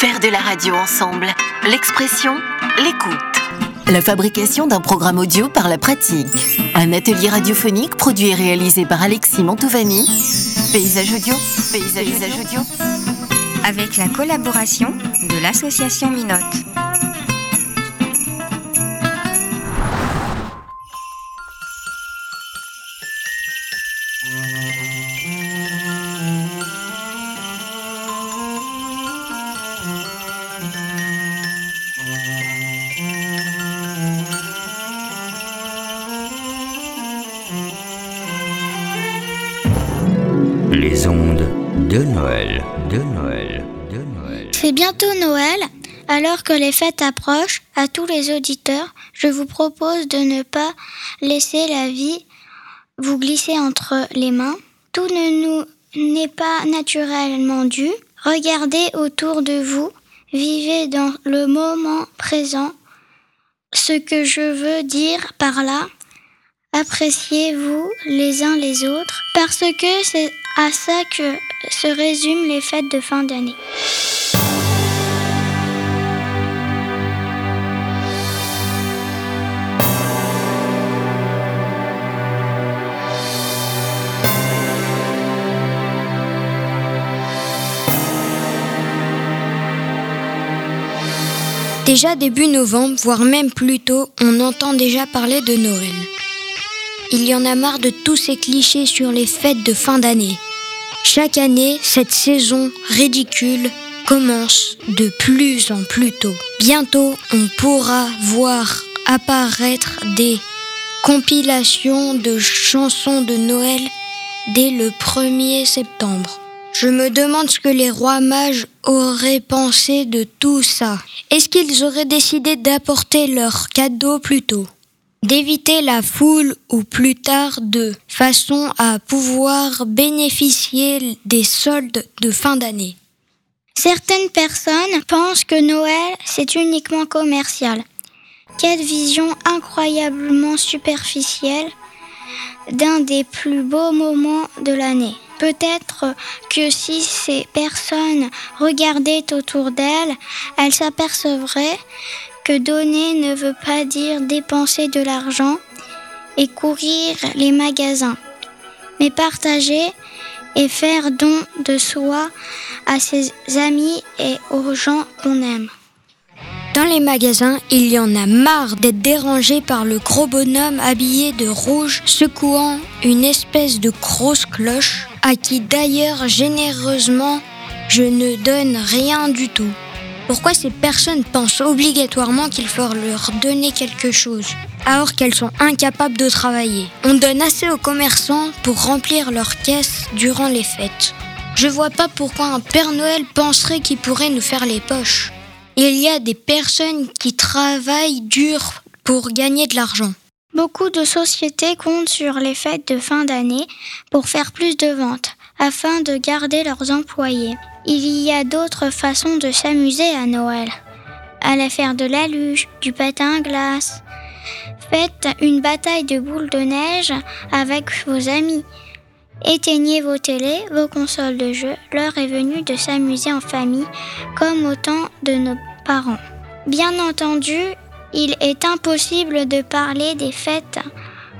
Faire de la radio ensemble. L'expression, l'écoute. La fabrication d'un programme audio par la pratique. Un atelier radiophonique produit et réalisé par Alexis Mantovani. Paysage audio. Paysage, Paysage audio. Avec la collaboration de l'association Minote. C'est bientôt Noël. Alors que les fêtes approchent, à tous les auditeurs, je vous propose de ne pas laisser la vie vous glisser entre les mains. Tout ne nous n'est pas naturellement dû. Regardez autour de vous, vivez dans le moment présent. Ce que je veux dire par là, appréciez-vous les uns les autres, parce que c'est à ça que se résument les fêtes de fin d'année. Déjà début novembre, voire même plus tôt, on entend déjà parler de Noël. Il y en a marre de tous ces clichés sur les fêtes de fin d'année. Chaque année, cette saison ridicule commence de plus en plus tôt. Bientôt, on pourra voir apparaître des compilations de chansons de Noël dès le 1er septembre. Je me demande ce que les rois mages auraient pensé de tout ça. Est-ce qu'ils auraient décidé d'apporter leurs cadeaux plus tôt? D'éviter la foule ou plus tard de façon à pouvoir bénéficier des soldes de fin d'année Certaines personnes pensent que Noël, c'est uniquement commercial. Quelle vision incroyablement superficielle d'un des plus beaux moments de l'année. Peut-être que si ces personnes regardaient autour d'elles, elles s'apercevraient que donner ne veut pas dire dépenser de l'argent et courir les magasins, mais partager et faire don de soi à ses amis et aux gens qu'on aime. Dans les magasins, il y en a marre d'être dérangé par le gros bonhomme habillé de rouge secouant une espèce de grosse cloche à qui d'ailleurs généreusement je ne donne rien du tout. Pourquoi ces personnes pensent obligatoirement qu'il faut leur donner quelque chose alors qu'elles sont incapables de travailler? On donne assez aux commerçants pour remplir leurs caisses durant les fêtes. Je vois pas pourquoi un Père Noël penserait qu'il pourrait nous faire les poches. Il y a des personnes qui travaillent dur pour gagner de l'argent. Beaucoup de sociétés comptent sur les fêtes de fin d'année pour faire plus de ventes, afin de garder leurs employés. Il y a d'autres façons de s'amuser à Noël. Allez faire de la luge, du patin à glace. Faites une bataille de boules de neige avec vos amis. Éteignez vos télés, vos consoles de jeux. L'heure est venue de s'amuser en famille comme au temps de nos parents. Bien entendu, il est impossible de parler des fêtes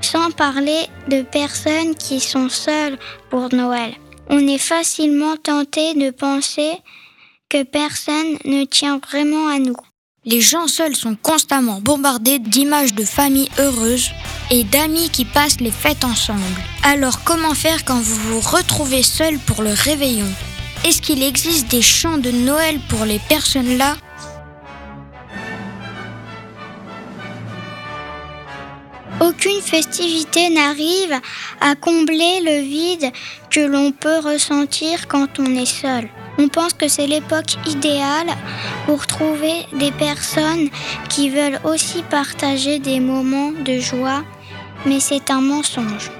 sans parler de personnes qui sont seules pour Noël. On est facilement tenté de penser que personne ne tient vraiment à nous. Les gens seuls sont constamment bombardés d'images de familles heureuses et d'amis qui passent les fêtes ensemble. Alors comment faire quand vous vous retrouvez seul pour le réveillon? Est-ce qu'il existe des chants de Noël pour les personnes là? Aucune festivité n'arrive à combler le vide que l'on peut ressentir quand on est seul. On pense que c'est l'époque idéale pour trouver des personnes qui veulent aussi partager des moments de joie, mais c'est un mensonge.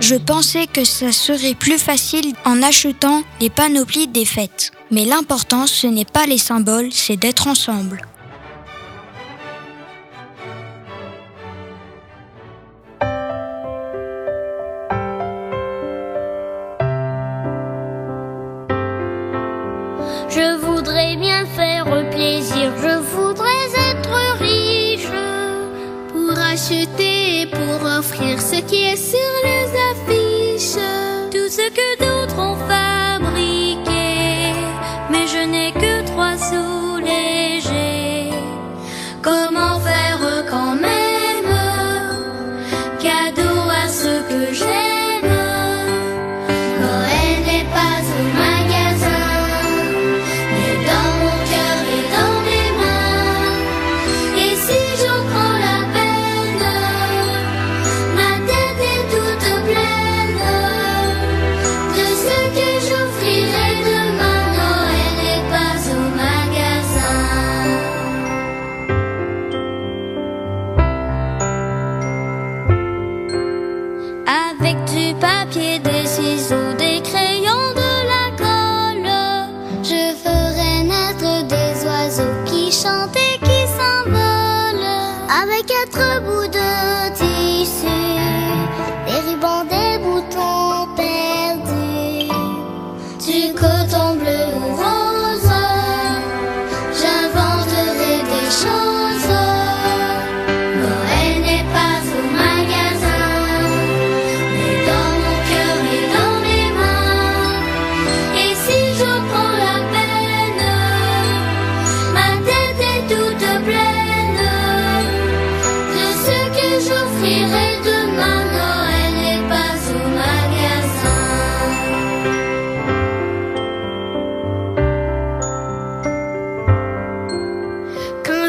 Je pensais que ça serait plus facile en achetant les panoplies des fêtes. Mais l'important, ce n'est pas les symboles, c'est d'être ensemble. Je voudrais bien faire plaisir, je voudrais être riche pour acheter, pour offrir ce qui est sur les affiches, tout ce que du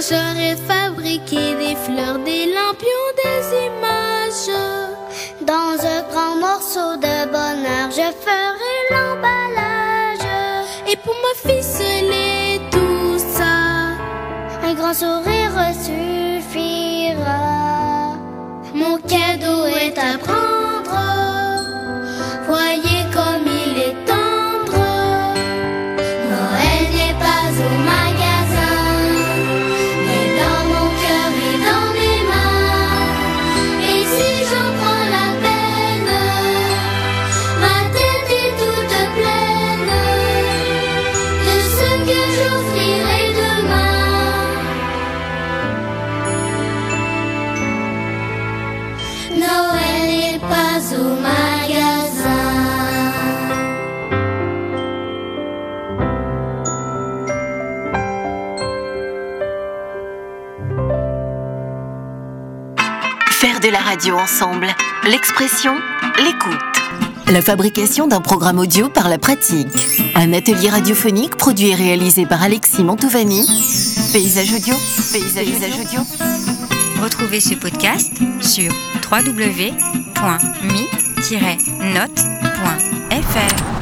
Quand j'aurai fabriqué des fleurs, des lampions, des images, dans un grand morceau de bonheur, je ferai l'emballage. Et pour me ficeler tout ça, un grand sourire suffira. Mon cadeau est à prendre. De la radio ensemble, l'expression, l'écoute. La fabrication d'un programme audio par la pratique. Un atelier radiophonique produit et réalisé par Alexis Mantovani. Paysage audio, paysage, paysage audio. Retrouvez ce podcast sur www.mi-note.fr.